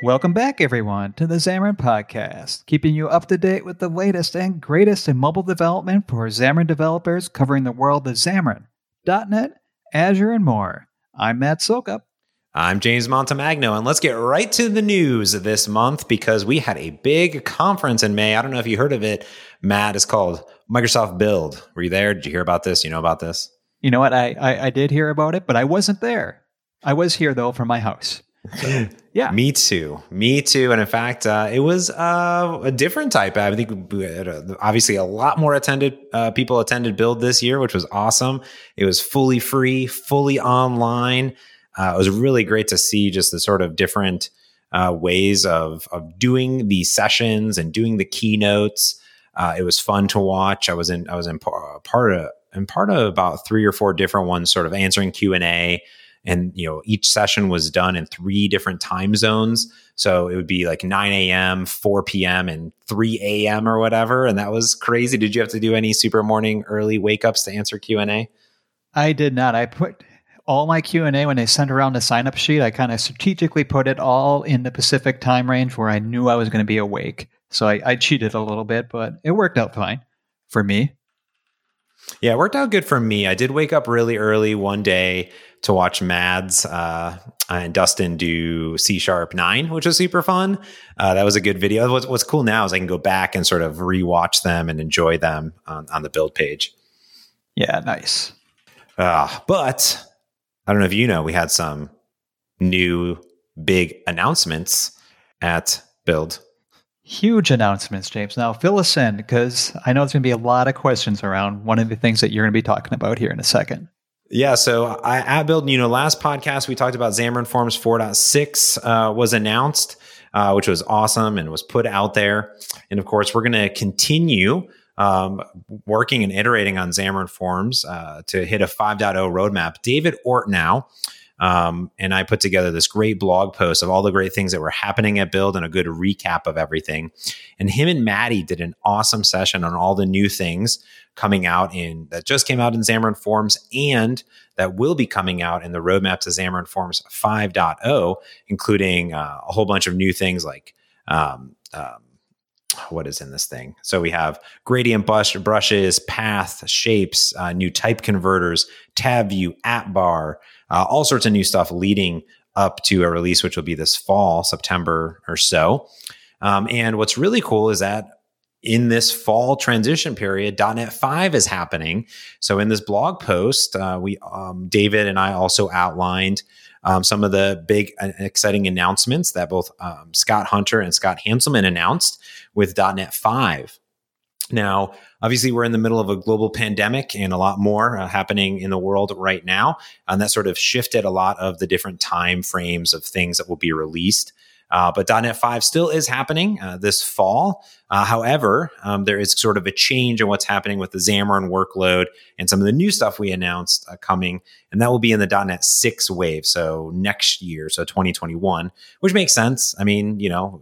Welcome back, everyone, to the Xamarin Podcast, keeping you up to date with the latest and greatest in mobile development for Xamarin developers covering the world of Xamarin, .NET, Azure, and more. I'm Matt Soucoup. I'm James Montemagno, and let's get right to the news this month because we had a big conference in May. I don't know if you heard of it, Matt. It's called Microsoft Build. Were you there? Did you hear about this? You know about this? You know what? I, I, I did hear about it, but I wasn't there. I was here, though, from my house. yeah, me too. Me too. And in fact, uh, it was uh, a different type. I think obviously a lot more attended uh, people attended Build this year, which was awesome. It was fully free, fully online. Uh, it was really great to see just the sort of different uh, ways of of doing the sessions and doing the keynotes. Uh, it was fun to watch. I was in I was in part of in part of about three or four different ones, sort of answering Q and A and you know each session was done in three different time zones. So it would be like 9 a.m 4 p.m and 3 a.m or whatever and that was crazy. Did you have to do any super morning early wake ups to answer q&a i did not. I put all my q&a when they sent around the sign up sheet i kind of strategically put it all in the pacific time range where i knew i was going to be awake. So I, I cheated a little bit but it worked out fine for me. Yeah, it worked out good for me. I did wake up really early one day to watch Mads uh, and Dustin do C Sharp 9, which was super fun. Uh, that was a good video. What's, what's, cool now is I can go back and sort of rewatch them and enjoy them on, on the build page. Yeah, nice. Uh, but I don't know if you know, we had some new big announcements at Build Huge announcements, James. Now, fill us in because I know there's going to be a lot of questions around one of the things that you're going to be talking about here in a second. Yeah, so I, at Build, you know, last podcast we talked about Xamarin Forms 4.6 uh, was announced, uh, which was awesome and was put out there. And of course, we're going to continue um, working and iterating on Xamarin Forms uh, to hit a 5.0 roadmap. David Ortinau um, and I put together this great blog post of all the great things that were happening at Build and a good recap of everything. And him and Maddie did an awesome session on all the new things coming out in that just came out in Xamarin Forms and that will be coming out in the roadmap to Xamarin Forms 5.0, including uh, a whole bunch of new things like um, um, what is in this thing? So we have gradient brush, brushes, path, shapes, uh, new type converters, tab view, app bar, uh, all sorts of new stuff leading up to a release, which will be this fall, September or so. Um, and what's really cool is that in this fall transition period, .NET 5 is happening. So in this blog post, uh, we um, David and I also outlined um, some of the big and exciting announcements that both um, Scott Hunter and Scott Hanselman announced with .NET 5. Now, obviously, we're in the middle of a global pandemic and a lot more uh, happening in the world right now, and that sort of shifted a lot of the different time frames of things that will be released. Uh, but .NET 5 still is happening uh, this fall. Uh, however, um, there is sort of a change in what's happening with the Xamarin workload and some of the new stuff we announced uh, coming, and that will be in the .NET 6 wave, so next year, so 2021, which makes sense. I mean, you know,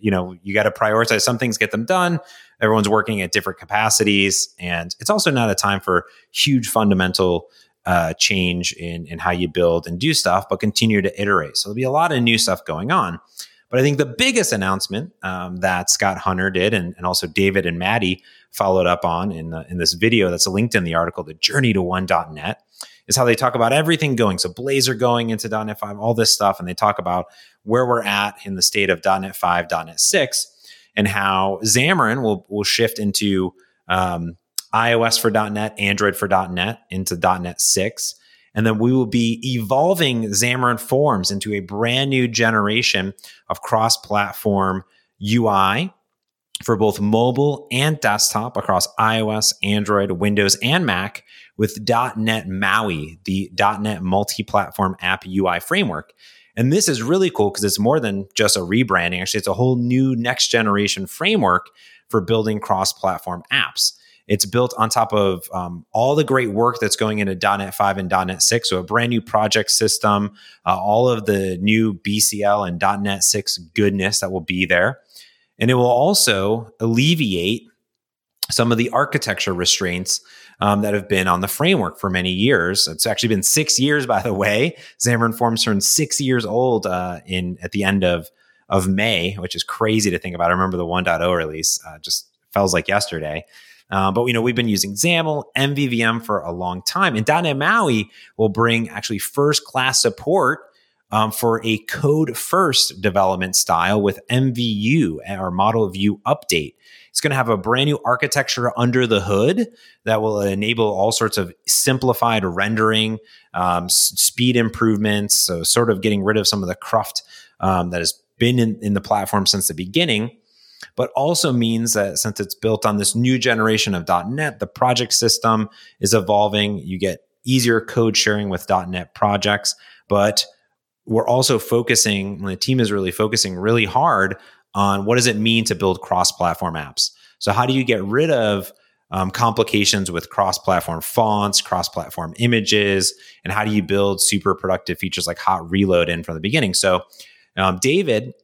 you know, you got to prioritize some things, get them done. Everyone's working at different capacities, and it's also not a time for huge fundamental uh, change in in how you build and do stuff, but continue to iterate. So there'll be a lot of new stuff going on. But I think the biggest announcement um, that Scott Hunter did, and, and also David and Maddie followed up on in the, in this video that's linked in the article, the Journey to One.net, is how they talk about everything going. So Blazor going into .NET 5, all this stuff, and they talk about where we're at in the state of .NET 5, .NET 6, and how Xamarin will will shift into um, iOS for .NET, Android for .NET, into .NET 6. And then we will be evolving Xamarin Forms into a brand new generation of cross-platform UI for both mobile and desktop across iOS, Android, Windows, and Mac with .NET MAUI, the .NET multi-platform app UI framework. And this is really cool because it's more than just a rebranding. Actually, it's a whole new next generation framework for building cross platform apps. It's built on top of um, all the great work that's going into .NET 5 and .NET 6. So a brand new project system, uh, all of the new BCL and .NET 6 goodness that will be there. And it will also alleviate some of the architecture restraints um, that have been on the framework for many years. It's actually been six years, by the way. Xamarin Forms turned six years old uh, in at the end of of May, which is crazy to think about. I remember the 1.0 release, uh, just feels like yesterday. Uh, but you know we've been using XAML, MVVM for a long time, and .NET MAUI will bring actually first class support um, for a code first development style with MVU or model view update. It's going to have a brand new architecture under the hood that will enable all sorts of simplified rendering, um, speed improvements, so sort of getting rid of some of the cruft um, that has been in, in the platform since the beginning but also means that since it's built on this new generation of .NET, the project system is evolving. You get easier code sharing with .NET projects, but we're also focusing, the team is really focusing really hard on what does it mean to build cross-platform apps. So how do you get rid of um, complications with cross-platform fonts, cross-platform images, and how do you build super productive features like hot reload in from the beginning? So um, David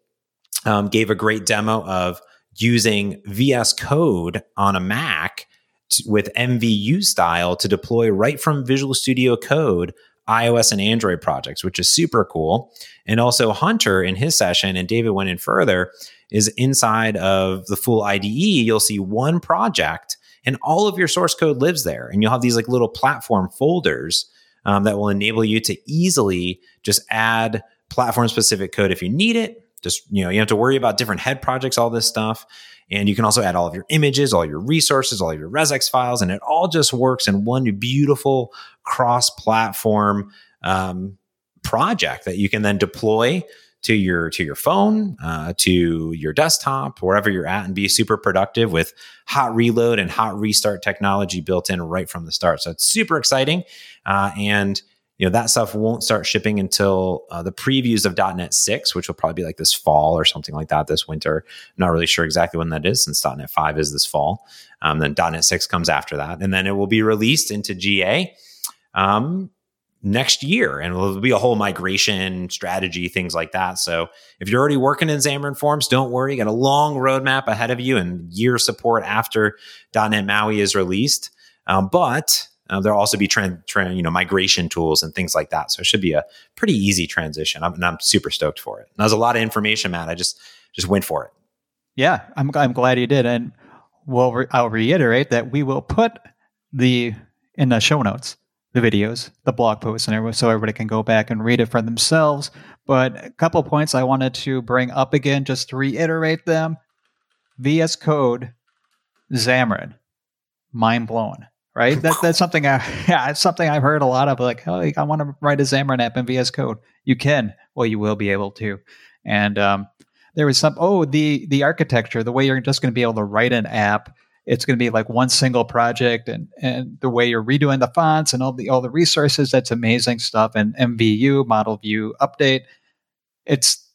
um, gave a great demo of using VS Code on a Mac t- with MVU style to deploy right from Visual Studio Code iOS and Android projects, which is super cool. And also, Hunter in his session, and David went in further, is inside of the full IDE. You'll see one project, and all of your source code lives there. And you'll have these like little platform folders um, that will enable you to easily just add platform specific code if you need it just, you know, you have to worry about different head projects, all this stuff. And you can also add all of your images, all your resources, all of your resx files, and it all just works in one beautiful cross platform um, project that you can then deploy to your to your phone, uh, to your desktop, wherever you're at, and be super productive with hot reload and hot restart technology built in right from the start. So it's super exciting, uh, and you know that stuff won't start shipping until uh, the previews of .NET 6, which will probably be like this fall or something like that this winter. I'm not really sure exactly when that is, since .NET 5 is this fall. Um, then .NET 6 comes after that, and then it will be released into GA um, next year, and it'll be a whole migration strategy, things like that. So if you're already working in Xamarin Forms, don't worry, you got a long roadmap ahead of you and year support after .NET MAUI is released. Um, but uh, there'll also be trend, trend, you know, migration tools and things like that. So it should be a pretty easy transition. I'm, and I'm super stoked for it. And there's a lot of information, Matt. I just just went for it. Yeah, I'm I'm glad you did, and we'll re- I'll reiterate that we will put the in the show notes the videos, the blog posts, and everything, so everybody can go back and read it for themselves. But a couple points I wanted to bring up again, just to reiterate them. VS Code, Xamarin, mind blown right? That, that's something I yeah, it's something I've heard a lot of. Like, oh, I want to write a Xamarin app in VS Code. You can. Well, you will be able to. And um, there was some. Oh, the the architecture, the way you're just going to be able to write an app. It's going to be like one single project, and and the way you're redoing the fonts and all the all the resources. That's amazing stuff. And MVU model view update. It's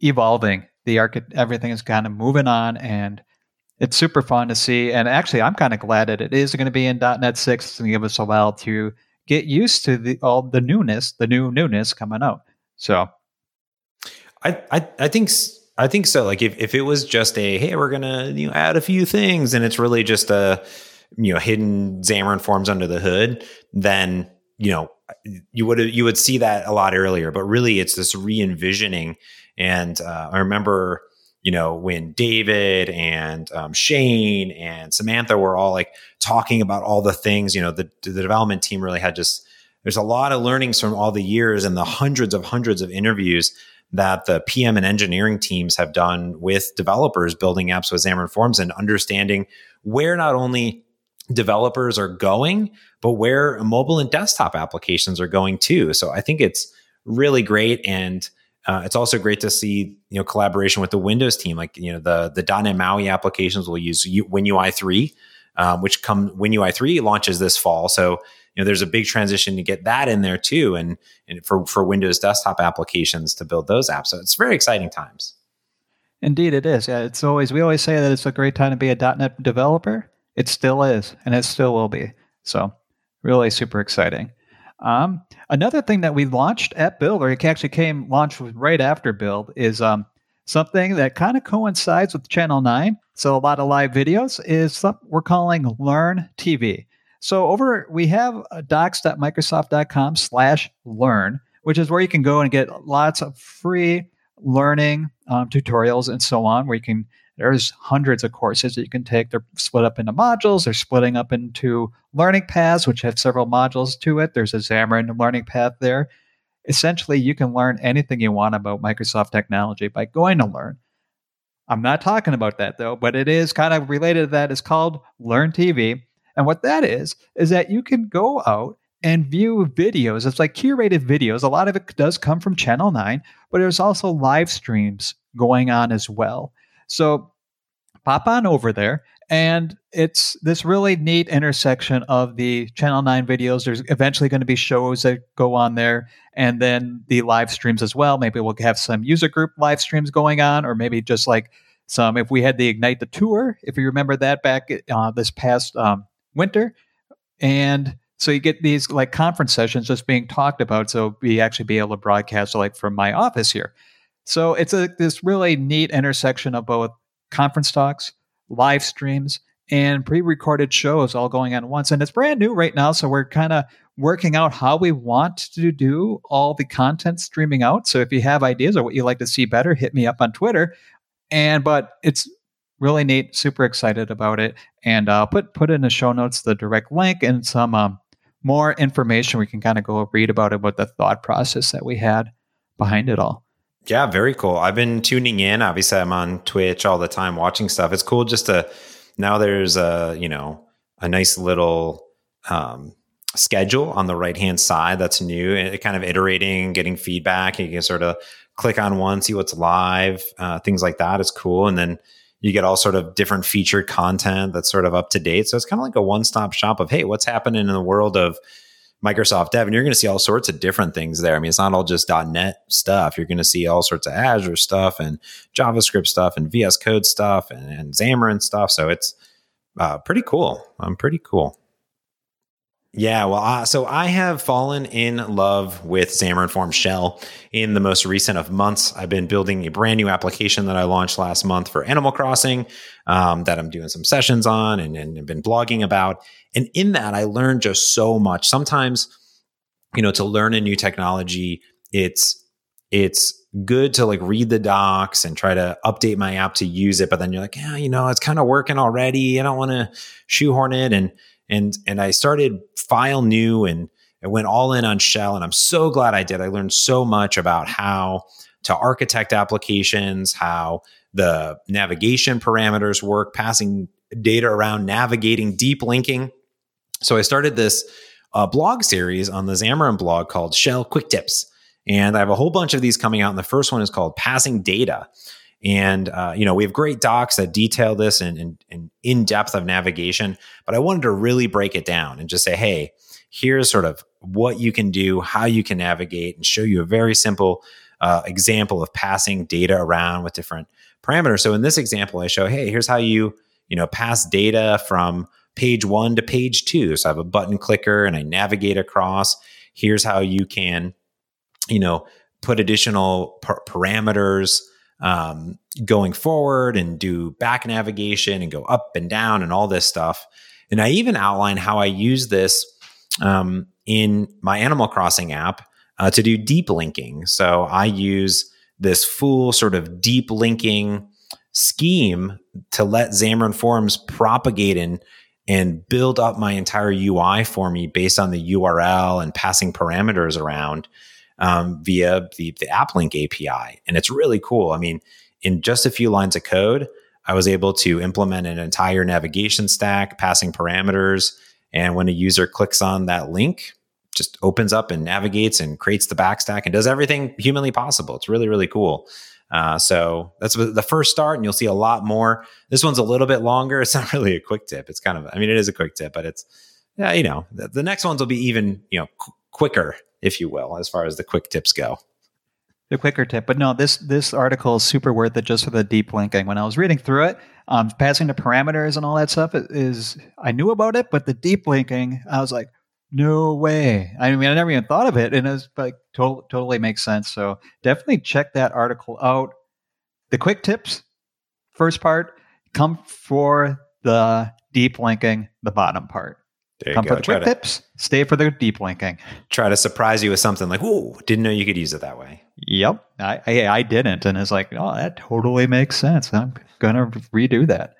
evolving. The archi- everything is kind of moving on and it's super fun to see. And actually, I'm kind of glad that it is going to be in .NET 6. It's going to give us a while to get used to the all the newness, the new newness coming out. So, I I, I think I think so. Like if if it was just a hey, we're gonna you know add a few things, and it's really just a you know hidden Xamarin Forms under the hood, then you know you would you would see that a lot earlier. But really, it's this re envisioning. And uh, I remember you know, when David and um, Shane and Samantha were all like talking about all the things, you know, the, the development team really had just, there's a lot of learnings from all the years and the hundreds of hundreds of interviews that the PM and engineering teams have done with developers building apps with Xamarin Forms and understanding where not only developers are going, but where mobile and desktop applications are going too. So I think it's really great. And uh, it's also great to see you know collaboration with the Windows team. Like you know the the .NET MAUI applications will use WinUI three, um, which come WinUI three launches this fall. So you know there's a big transition to get that in there too, and and for for Windows desktop applications to build those apps. So it's very exciting times. Indeed, it is. Yeah, it's always we always say that it's a great time to be a .NET developer. It still is, and it still will be. So really super exciting. Um, another thing that we launched at Build, or it actually came launched right after Build, is um, something that kind of coincides with Channel 9. So a lot of live videos is something we're calling Learn TV. So over we have docs.microsoft.com slash learn, which is where you can go and get lots of free learning um, tutorials and so on, where you can there's hundreds of courses that you can take. They're split up into modules. They're splitting up into learning paths, which have several modules to it. There's a Xamarin learning path there. Essentially, you can learn anything you want about Microsoft technology by going to Learn. I'm not talking about that though, but it is kind of related to that. It's called Learn TV. And what that is, is that you can go out and view videos. It's like curated videos. A lot of it does come from Channel 9, but there's also live streams going on as well. So pop on over there. And it's this really neat intersection of the Channel 9 videos. There's eventually going to be shows that go on there, and then the live streams as well. Maybe we'll have some user group live streams going on, or maybe just like some, if we had the Ignite the Tour, if you remember that back uh, this past um, winter. And so you get these like conference sessions just being talked about. So we actually be able to broadcast like from my office here. So it's a this really neat intersection of both conference talks, live streams, and pre-recorded shows all going on once. And it's brand new right now, so we're kind of working out how we want to do all the content streaming out. So if you have ideas or what you'd like to see better, hit me up on Twitter. And but it's really neat, super excited about it, and I'll uh, put put in the show notes the direct link and some um, more information we can kind of go read about it, what the thought process that we had behind it all. Yeah, very cool. I've been tuning in. Obviously, I'm on Twitch all the time watching stuff. It's cool just to now there's a, you know, a nice little um, schedule on the right hand side that's new and kind of iterating, getting feedback. You can sort of click on one, see what's live, uh, things like that is cool. And then you get all sort of different featured content that's sort of up to date. So it's kind of like a one stop shop of, hey, what's happening in the world of Microsoft Dev, and you're going to see all sorts of different things there. I mean, it's not all just .NET stuff. You're going to see all sorts of Azure stuff and JavaScript stuff and VS Code stuff and, and Xamarin stuff. So it's uh, pretty cool. I'm um, pretty cool. Yeah, well, uh, so I have fallen in love with Xamarin Forms Shell in the most recent of months. I've been building a brand new application that I launched last month for Animal Crossing um, that I'm doing some sessions on and, and been blogging about. And in that, I learned just so much. Sometimes, you know, to learn a new technology, it's it's good to like read the docs and try to update my app to use it. But then you're like, yeah, you know, it's kind of working already. I don't want to shoehorn it and and and I started file new and I went all in on shell and I'm so glad I did. I learned so much about how to architect applications, how the navigation parameters work, passing data around, navigating, deep linking. So I started this uh, blog series on the Xamarin blog called Shell Quick Tips. And I have a whole bunch of these coming out. And the first one is called Passing Data. And, uh, you know, we have great docs that detail this and in, in, in depth of navigation, but I wanted to really break it down and just say, hey, here's sort of what you can do, how you can navigate, and show you a very simple uh, example of passing data around with different parameters. So in this example, I show, hey, here's how you, you know, pass data from page one to page two. So I have a button clicker and I navigate across. Here's how you can, you know, put additional par- parameters um, going forward and do back navigation and go up and down and all this stuff. And I even outline how I use this um, in my Animal Crossing app uh, to do deep linking. So I use this full sort of deep linking scheme to let Xamarin Forms propagate and and build up my entire UI for me based on the URL and passing parameters around um, via the, the AppLink API. And it's really cool. I mean, in just a few lines of code, I was able to implement an entire navigation stack, passing parameters. And when a user clicks on that link, just opens up and navigates and creates the backstack and does everything humanly possible. It's really, really cool. Uh, so that's the first start, and you'll see a lot more. This one's a little bit longer. It's not really a quick tip. It's kind of, I mean, it is a quick tip, but it's, yeah, you know, the, the next ones will be even, you know, quicker if you will, as far as the quick tips go. The quicker tip, but no, this this article is super worth it just for the deep linking. When I was reading through it, um, passing the parameters and all that stuff is I knew about it, but the deep linking, I was like, no way. I mean, I never even thought of it, and it's like to- totally makes sense. So definitely check that article out. the quick tips, first part, come for the deep linking, the bottom part. There come for the quick to, tips, stay for the deep linking. try to surprise you with something like, "Whoa, didn't know you could use it that way." Yep, I, I I didn't, and it's like, oh, that totally makes sense. I'm gonna redo that.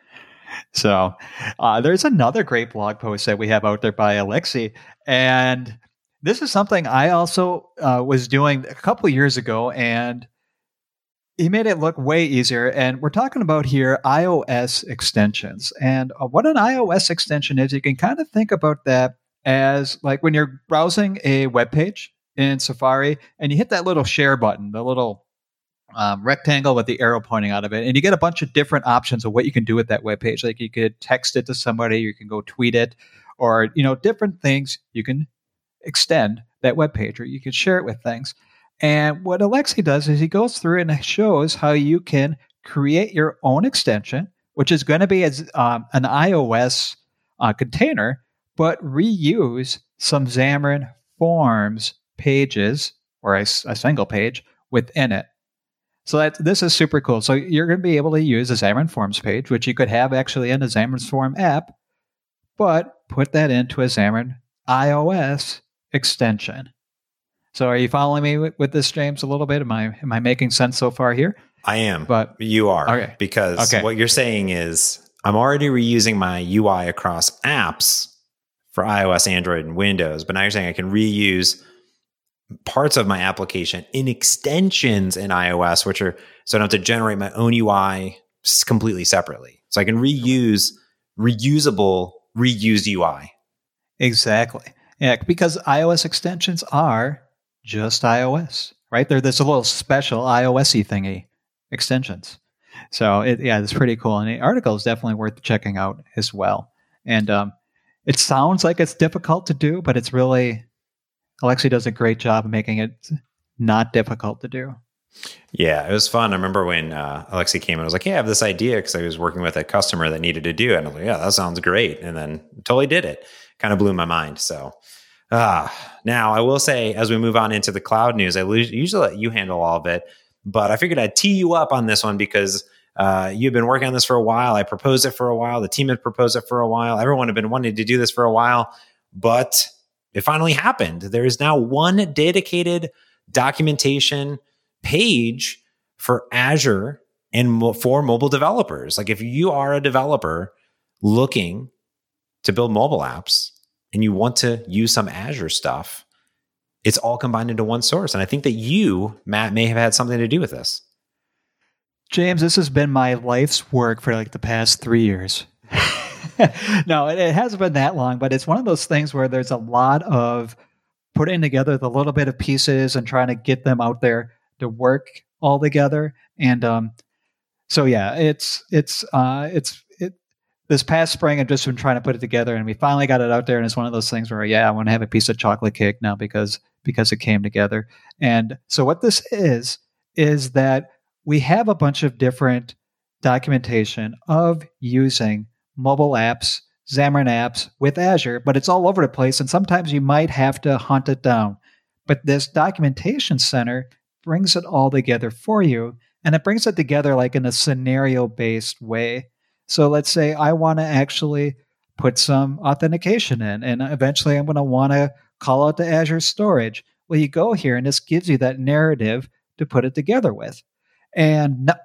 So, uh, there's another great blog post that we have out there by Alexi, and this is something I also uh, was doing a couple years ago, and he made it look way easier. And we're talking about here iOS extensions, and uh, what an iOS extension is. You can kind of think about that as like when you're browsing a web page in Safari and you hit that little share button, the little um, rectangle with the arrow pointing out of it, and you get a bunch of different options of what you can do with that web page. Like you could text it to somebody, you can go tweet it, or you know different things you can extend that web page, or you can share it with things. And what Alexi does is he goes through and shows how you can create your own extension, which is going to be as um, an iOS uh, container, but reuse some Xamarin Forms pages or a, a single page within it. So that this is super cool. So you're going to be able to use a Xamarin Forms page, which you could have actually in a Xamarin Form app, but put that into a Xamarin iOS extension. So are you following me with, with this, James? A little bit? Am I am I making sense so far here? I am, But you are Okay. because Okay. what you're saying is I'm already reusing my UI across apps for iOS, Android, and Windows, but now you're saying I can reuse parts of my application in extensions in iOS, which are so I don't have to generate my own UI completely separately. So I can reuse reusable reused UI. Exactly. Yeah, because iOS extensions are just iOS, right? They're this little special iOS-y thingy extensions. So it, yeah, it's pretty cool. And the article is definitely worth checking out as well. And um, it sounds like it's difficult to do, but it's really Alexi does a great job of making it not difficult to do. Yeah, it was fun. I remember when uh, Alexi came and I was like, "Hey, I have this idea because I was working with a customer that needed to do it." And I was like, "Yeah, that sounds great," and then totally did it. Kind of blew my mind. So, ah, now I will say, as we move on into the cloud news, I usually let you handle all of it, but I figured I'd tee you up on this one because uh, you've been working on this for a while. I proposed it for a while. The team had proposed it for a while. Everyone had been wanting to do this for a while, but it finally happened. There is now one dedicated documentation page for Azure and mo- for mobile developers. Like if you are a developer looking to build mobile apps and you want to use some Azure stuff, it's all combined into one source. And I think that you, Matt, may have had something to do with this. James, this has been my life's work for like the past three years. no, it, it hasn't been that long, but it's one of those things where there's a lot of putting together the little bit of pieces and trying to get them out there to work all together. And um, so yeah, it's it's uh, it's it. This past spring, I've just been trying to put it together, and we finally got it out there. And it's one of those things where, yeah, I want to have a piece of chocolate cake now because because it came together. And so what this is is that we have a bunch of different documentation of using mobile apps, Xamarin apps with Azure, but it's all over the place. And sometimes you might have to hunt it down. But this documentation center brings it all together for you. And it brings it together like in a scenario based way. So let's say I want to actually put some authentication in, and eventually I'm going to want to call out to Azure storage. Well, you go here, and this gives you that narrative to put it together with. And not,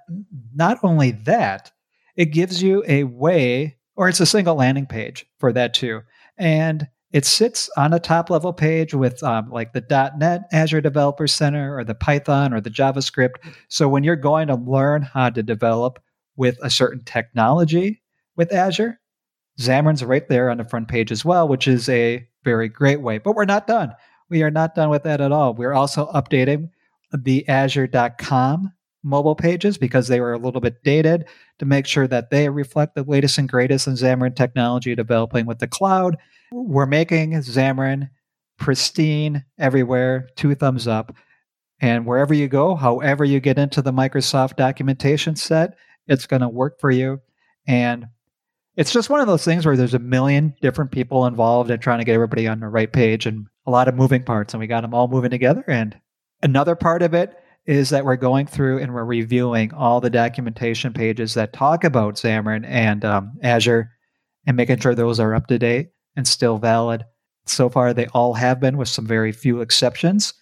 not only that, it gives you a way, or it's a single landing page for that too. And it sits on a top level page with um, like the .NET Azure Developer Center or the Python or the JavaScript. So when you're going to learn how to develop with a certain technology with Azure, Xamarin's right there on the front page as well, which is a very great way. But we're not done. We are not done with that at all. We're also updating the Azure.com mobile pages because they were a little bit dated to make sure that they reflect the latest and greatest in Xamarin technology developing with the cloud. We're making Xamarin pristine everywhere, two thumbs up. And wherever you go, however you get into the Microsoft documentation set, it's going to work for you. And it's just one of those things where there's a million different people involved in trying to get everybody on the right page and a lot of moving parts. And we got them all moving together. And another part of it is that we're going through and we're reviewing all the documentation pages that talk about Xamarin and um, Azure and making sure those are up to date and still valid. So far, they all have been, with some very few exceptions.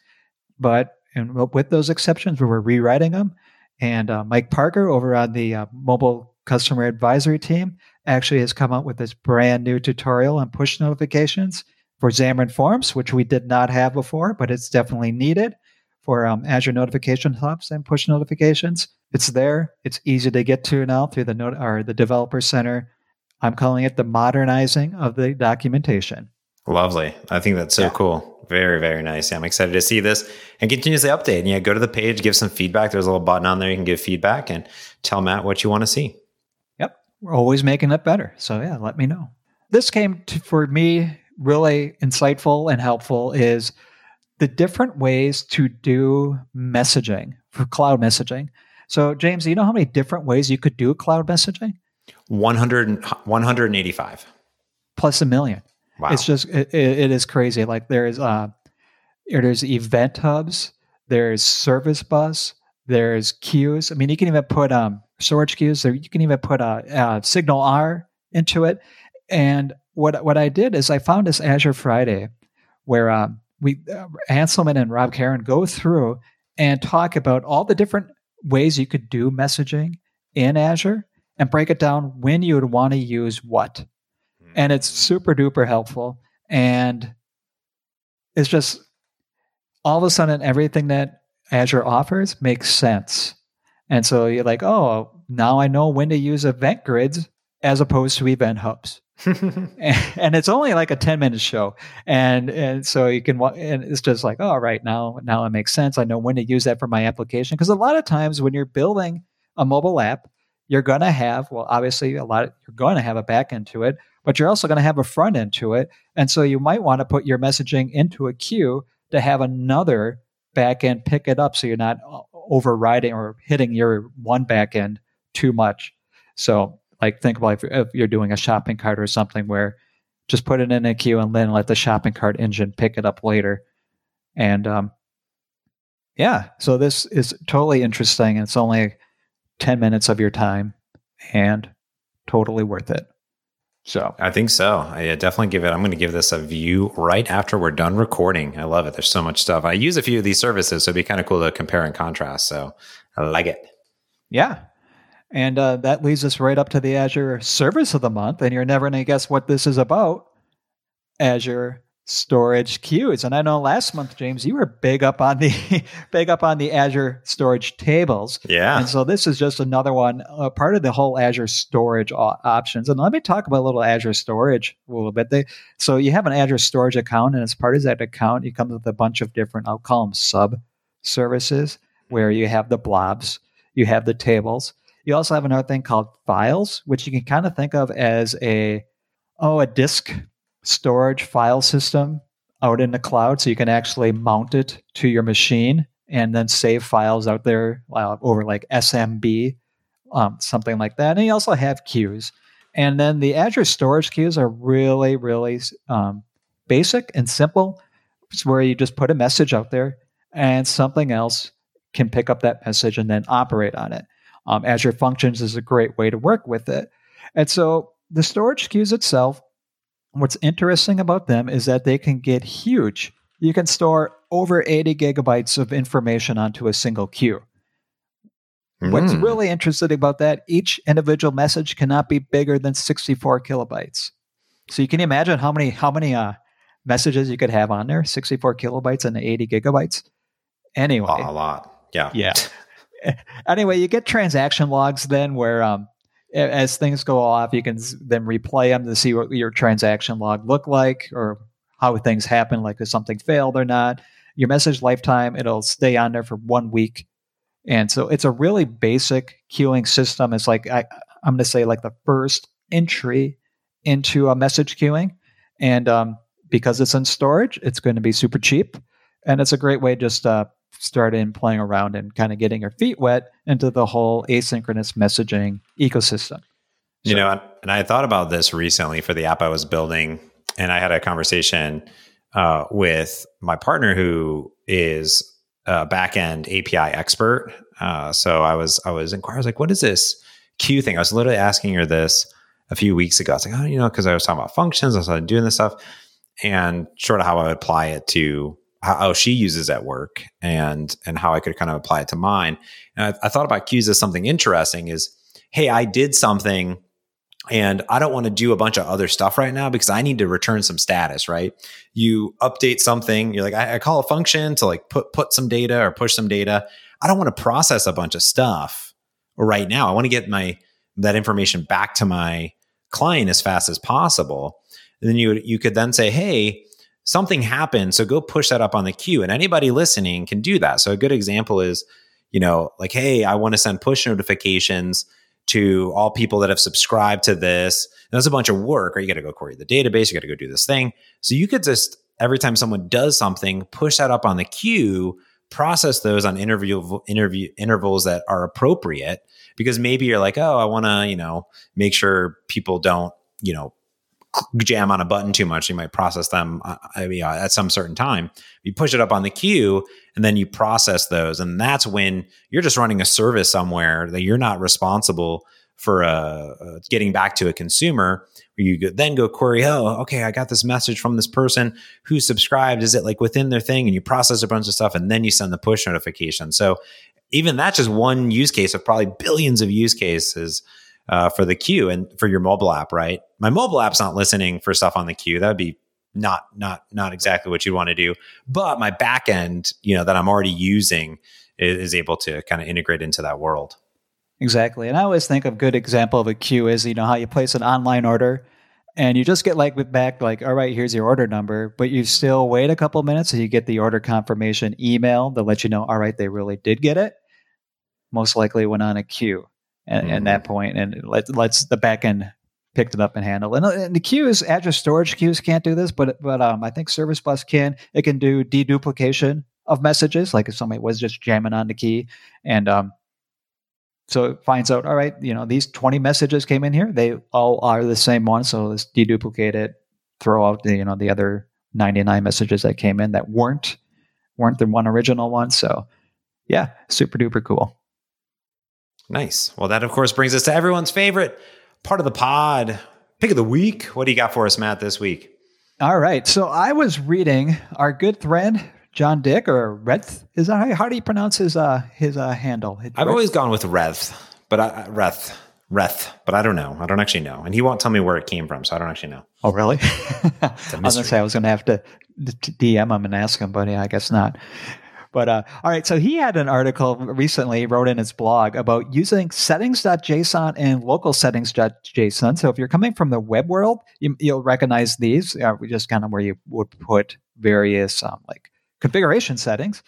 But and with those exceptions, we were rewriting them. And uh, Mike Parker over on the uh, mobile customer advisory team actually has come up with this brand new tutorial on push notifications for Xamarin Forms, which we did not have before, but it's definitely needed for um, Azure Notification Hubs and push notifications. It's there. It's easy to get to now through the note or the Developer Center. I'm calling it the modernizing of the documentation. Lovely. I think that's so yeah. cool. Very, very nice. Yeah, I'm excited to see this and continuously update. And yeah, go to the page, give some feedback. There's a little button on there you can give feedback and tell Matt what you want to see. Yep. We're always making it better. So yeah, let me know. This came to, for me really insightful and helpful is the different ways to do messaging for cloud messaging. So, James, do you know how many different ways you could do cloud messaging? 100, 185 plus a million. Wow. It's just, it, it is crazy. Like there's, uh, there's event hubs, there's service bus, there's queues. I mean, you can even put um, storage queues there. You can even put a, a r into it. And what what I did is I found this Azure Friday where um, we uh, Hanselman and Rob Caron go through and talk about all the different ways you could do messaging in Azure and break it down when you would want to use what. And it's super duper helpful. And it's just all of a sudden everything that Azure offers makes sense. And so you're like, oh, now I know when to use event grids as opposed to event hubs. and, it's only like a 10 minute show and and so you can and it's just like oh right now now it makes sense i know when to use that for my application because a lot of times when you're building a mobile app you're going to have well obviously a lot of, you're going to have a back end to it but you're also going to have a front end to it and so you might want to put your messaging into a queue to have another back end pick it up so you're not overriding or hitting your one back end too much so like think about if you're doing a shopping cart or something where just put it in a queue and then let the shopping cart engine pick it up later. And um, yeah, so this is totally interesting. It's only 10 minutes of your time and totally worth it. So I think so. I definitely give it. I'm going to give this a view right after we're done recording. I love it. There's so much stuff. I use a few of these services, so it'd be kind of cool to compare and contrast. So I like it. Yeah, and uh, that leads us right up to the Azure Service of the Month. And you're never going to guess what this is about Azure Storage Queues. And I know last month, James, you were big up on the big up on the Azure Storage Tables. Yeah. And so this is just another one, uh, part of the whole Azure Storage options. And let me talk about a little Azure Storage a little bit. They, so you have an Azure Storage account, and as part of that account, you come with a bunch of different, I'll call them sub services, where you have the blobs, you have the tables you also have another thing called files, which you can kind of think of as a oh a disk storage file system out in the cloud, so you can actually mount it to your machine and then save files out there uh, over like SMB, um, something like that. And you also have queues. And then the Azure storage queues are really, really um, basic and simple. It's where you just put a message out there and something else can pick up that message and then operate on it. Um, Azure Functions is a great way to work with it. And so the storage queues itself, what's interesting about them is that they can get huge. You can store over 80 gigabytes of information onto a single queue. Mm. What's hmm. really interesting about that, each individual message cannot be bigger than 64 kilobytes. So you can imagine how many how many uh, messages you could have on there, 64 kilobytes and 80 gigabytes. Anyway, a lot. Yeah. Yeah. anyway, you get transaction logs then where um, as things go off, you can then replay them to see what your transaction log looked like or how things happen, like if something failed or not. Your message lifetime, it'll stay on there for one week. And so it's a really basic queuing system. It's like, I, am going to say, like the first entry into a message queuing. And um, because it's in storage, it's going to be super cheap. And it's a great way just uh, start in playing around and kind of getting your feet wet into the whole asynchronous messaging ecosystem. So, you know, and I thought about this recently for the app I was building, and I had a conversation uh, with my partner who is a backend API expert. Uh, so I was I was inquiring, I was like, what is this queue thing? I was literally asking her this a few weeks ago. I was like, oh, you know, because I was talking about functions, I was doing this stuff, and sort of how I would apply it to how, she uses at work, and and how I could kind of apply it to mine. And I, I thought about queues as something interesting. Is hey, I did something and I don't want to do a bunch of other stuff right now because I need to return some status, right? You update something, you're like, I, I, call a function to like put put some data or push some data. I don't want to process a bunch of stuff right now. I want to get my that information back to my client as fast as possible. And then you you could then say, hey, something happened, so go push that up on the queue. And anybody listening can do that. So a good example is, you know, like, hey, I want to send push notifications to all people that have subscribed to this. And that's a bunch of work, or you got to go query the database, you got to go do this thing. So you could just every time someone does something, push that up on the queue, process those on interview interview intervals that are appropriate. Because maybe you're like, oh, I want to, you know, make sure people don't, you know, jam on a button too much. You might process them uh, I mean, uh, at some certain time. You push it up on the queue and then you process those. And that's when you're just running a service somewhere that you're not responsible for uh, uh, getting back to a consumer. You then go query, oh, okay, I got this message from this person who subscribed. Is it like within their thing? And you process a bunch of stuff and then you send the push notification. So even that's just one use case of probably billions of use cases uh, for the queue and for your mobile app, right? My mobile app's not listening for stuff on the queue. That would be not not not exactly what you'd want to do. But my backend, you know, that I'm already using is, is able to kind of integrate into that world. Exactly. And I always think a good example of a queue is, you know, how you place an online order and you just get like back like, all right, here's your order number, but you still wait a couple minutes so you get the order confirmation email that lets you know, all right, they really did get it. Most likely went on a queue and, mm-hmm. that point, and let, lets the backend pick it up and handle. And, and the queues, address storage queues can't do this, but but um, I think Service Bus can. It can do deduplication of messages, like if somebody was just jamming on the key, and um, so it finds out, all right, you know, these twenty messages came in here. They all are the same one, so let's deduplicate it, throw out the you know the other ninety nine messages that came in that weren't weren't the one original one. So yeah, super duper cool. Nice. Well, that of course brings us to everyone's favorite part of the pod, pick of the week. What do you got for us, Matt, this week? All right. So I was reading our good friend Jon Dick or Redth. Is that how do you pronounce his uh his uh handle? I've always gone with Reth, but I, Reth. Reth, but I don't know. I don't actually know, and he won't tell me where it came from, so I don't actually know. Oh, really? I was gonna say I was gonna have to DM him and ask him, but yeah, I guess not. But uh, all right, so he had an article recently, wrote in his blog about using settings.json and local settings.json. So if you're coming from the web world, you, will recognize these. Uh, just kind of where you would put various um, like configuration settings,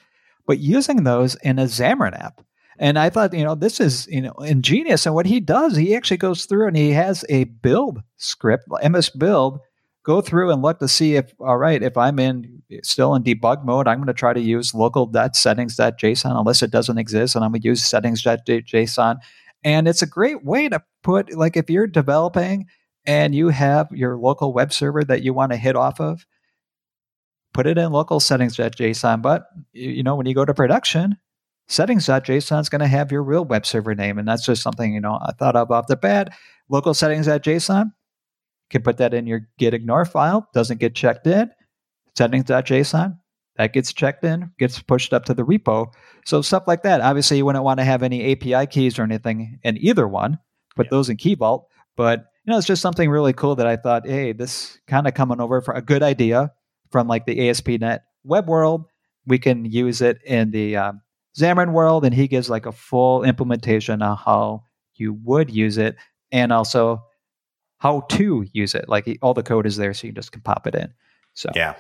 but using those in a Xamarin app. And I thought, you know, this is you know ingenious. And what he does, he actually goes through and he has a build script, MS build go through and look to see if all right if i'm in still in debug mode i'm going to try to use local.settings.json unless it doesn't exist and i'm going to use settings.json and it's a great way to put like if you're developing and you have your local web server that you want to hit off of put it in local settings.json but you know when you go to production settings.json is going to have your real web server name and that's just something you know i thought of off the bat. Local settings.json can put that in your git ignore file, doesn't get checked in. Settings.json, that gets checked in, gets pushed up to the repo. So stuff like that. Obviously, you wouldn't want to have any API keys or anything in either one, put yeah. those in Key Vault. But you know, it's just something really cool that I thought, hey, this kind of coming over for a good idea from like the ASP.NET web world. We can use it in the um, Xamarin world, and he gives like a full implementation of how you would use it, and also how to use it. Like all the code is there, so you just can pop it in. So yeah,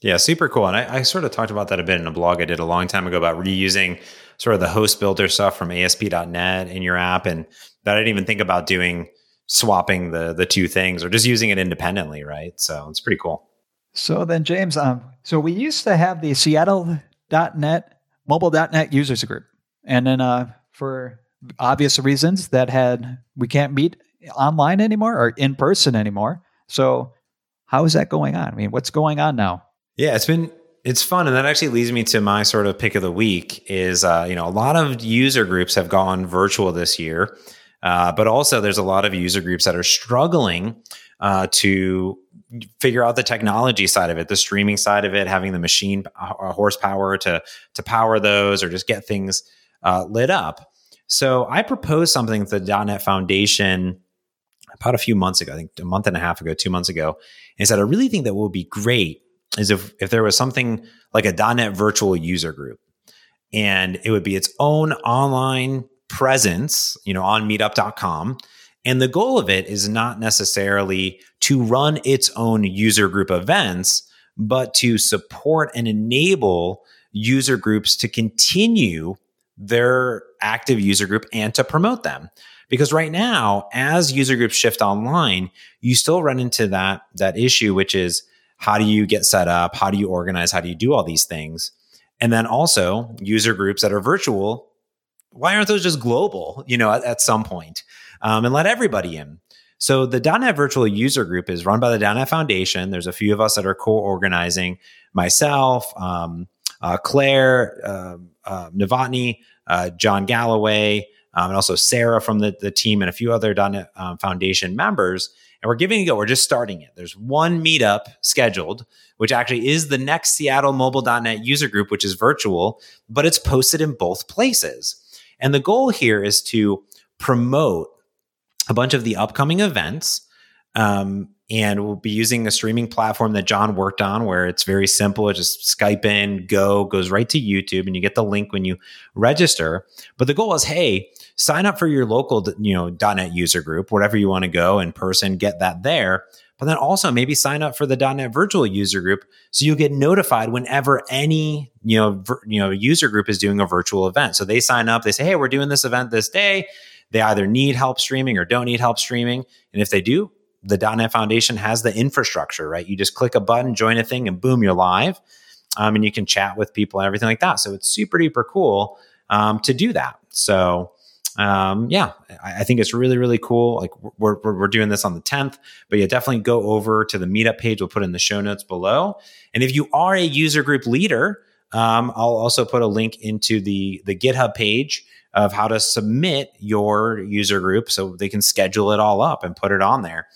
yeah, super cool. And I, I, sort of talked about that a bit in a blog I did a long time ago about reusing sort of the host builder stuff from ASP.NET in your app, and that I didn't even think about doing swapping the the two things or just using it independently, right? So it's pretty cool. So then, James, um, so we used to have the Seattle.NET mobile.NET users group, and then uh, for obvious reasons that had we can't meet online anymore or in person anymore. So how is that going on? I mean, what's going on now? Yeah, it's been it's fun, and that actually leads me to my sort of pick of the week. Is uh, you know a lot of user groups have gone virtual this year, uh, but also there's a lot of user groups that are struggling uh, to figure out the technology side of it, the streaming side of it, having the machine uh, horsepower to to power those, or just get things uh, lit up. So I proposed something to the .NET Foundation about a few months ago, I think a month and a half ago, two months ago, and said I really think that would be great is if if there was something like a .NET virtual user group, and it would be its own online presence, you know, on Meetup.com. And the goal of it is not necessarily to run its own user group events, but to support and enable user groups to continue their active user group and to promote them. Because right now, as user groups shift online, you still run into that, that issue, which is how do you get set up? How do you organize? How do you do all these things? And then also user groups that are virtual. Why aren't those just global, you know, at, at some point, um, and let everybody in? So the .NET Virtual User Group is run by the .NET Foundation. There's a few of us that are co-organizing. Myself, um, uh, Claire, uh, uh, Novotny, uh, Jon Galloway, um, and also Sarah from the, the team, and a few other .NET um, Foundation members. And we're giving it a go. We're just starting it. There's one meetup scheduled, which actually is the next Seattle Mobile.NET user group, which is virtual, but it's posted in both places. And the goal here is to promote a bunch of the upcoming events. Um, and we'll be using a streaming platform that Jon worked on where it's very simple. It just Skype in, go, goes right to YouTube, and you get the link when you register. But the goal is, hey, sign up for your local, you know, .NET user group, whatever you want to go in person, get that there. But then also maybe sign up for the .NET virtual user group so you'll get notified whenever any you know you know user group is doing a virtual event. So they sign up, they say, hey, we're doing this event this day. They either need help streaming or don't need help streaming, and if they do, the .NET Foundation has the infrastructure, right? You just click a button, join a thing, and boom, you're live. Um, and you can chat with people and everything like that. So it's super duper cool um, to do that. So um, yeah, I, I, think it's really, really cool. Like we're, we're, we're, doing this on the 10th, but yeah, definitely go over to the meetup page. We'll put in the show notes below. And if you are a user group leader, um, I'll also put a link into the, the GitHub page of how to submit your user group so they can schedule it all up and put it on there.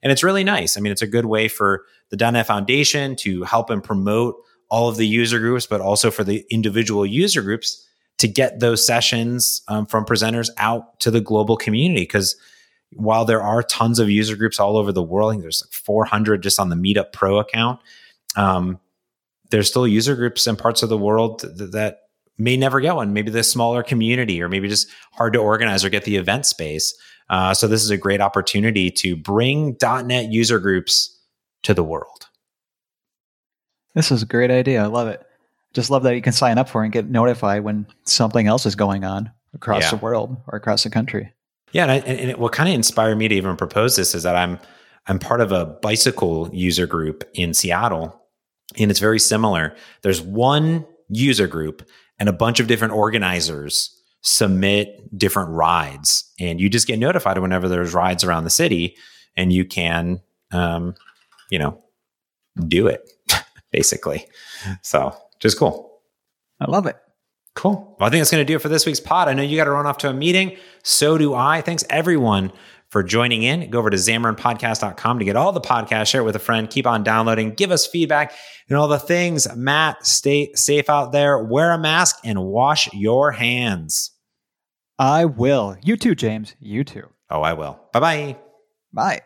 And it's really nice. I mean, it's a good way for the .NET Foundation to help and promote all of the user groups, but also for the individual user groups to get those sessions um, from presenters out to the global community. Because while there are tons of user groups all over the world, I think there's like 400 just on the Meetup Pro account. Um, there's still user groups in parts of the world th- that may never get one. Maybe the smaller community, or maybe just hard to organize or get the event space. Uh, so this is a great opportunity to bring .NET user groups to the world. This is a great idea. I love it just love that you can sign up for and get notified when something else is going on across yeah. the world or across the country. Yeah, and, I, and it, what kind of inspired me to even propose this is that I'm I'm part of a bicycle user group in Seattle, and it's very similar. There's one user group, and a bunch of different organizers submit different rides, and you just get notified whenever there's rides around the city, and you can, um, you know, do it basically. So just cool. I love it. Cool. Well, I think that's going to do it for this week's pod. I know you got to run off to a meeting. So do I. Thanks everyone for joining in. Go over to xamarinpodcast.com to get all the podcasts, share it with a friend, keep on downloading, give us feedback and all the things. Matt, stay safe out there, wear a mask, and wash your hands. I will. You too, James. You too. Oh, I will. Bye-bye. Bye.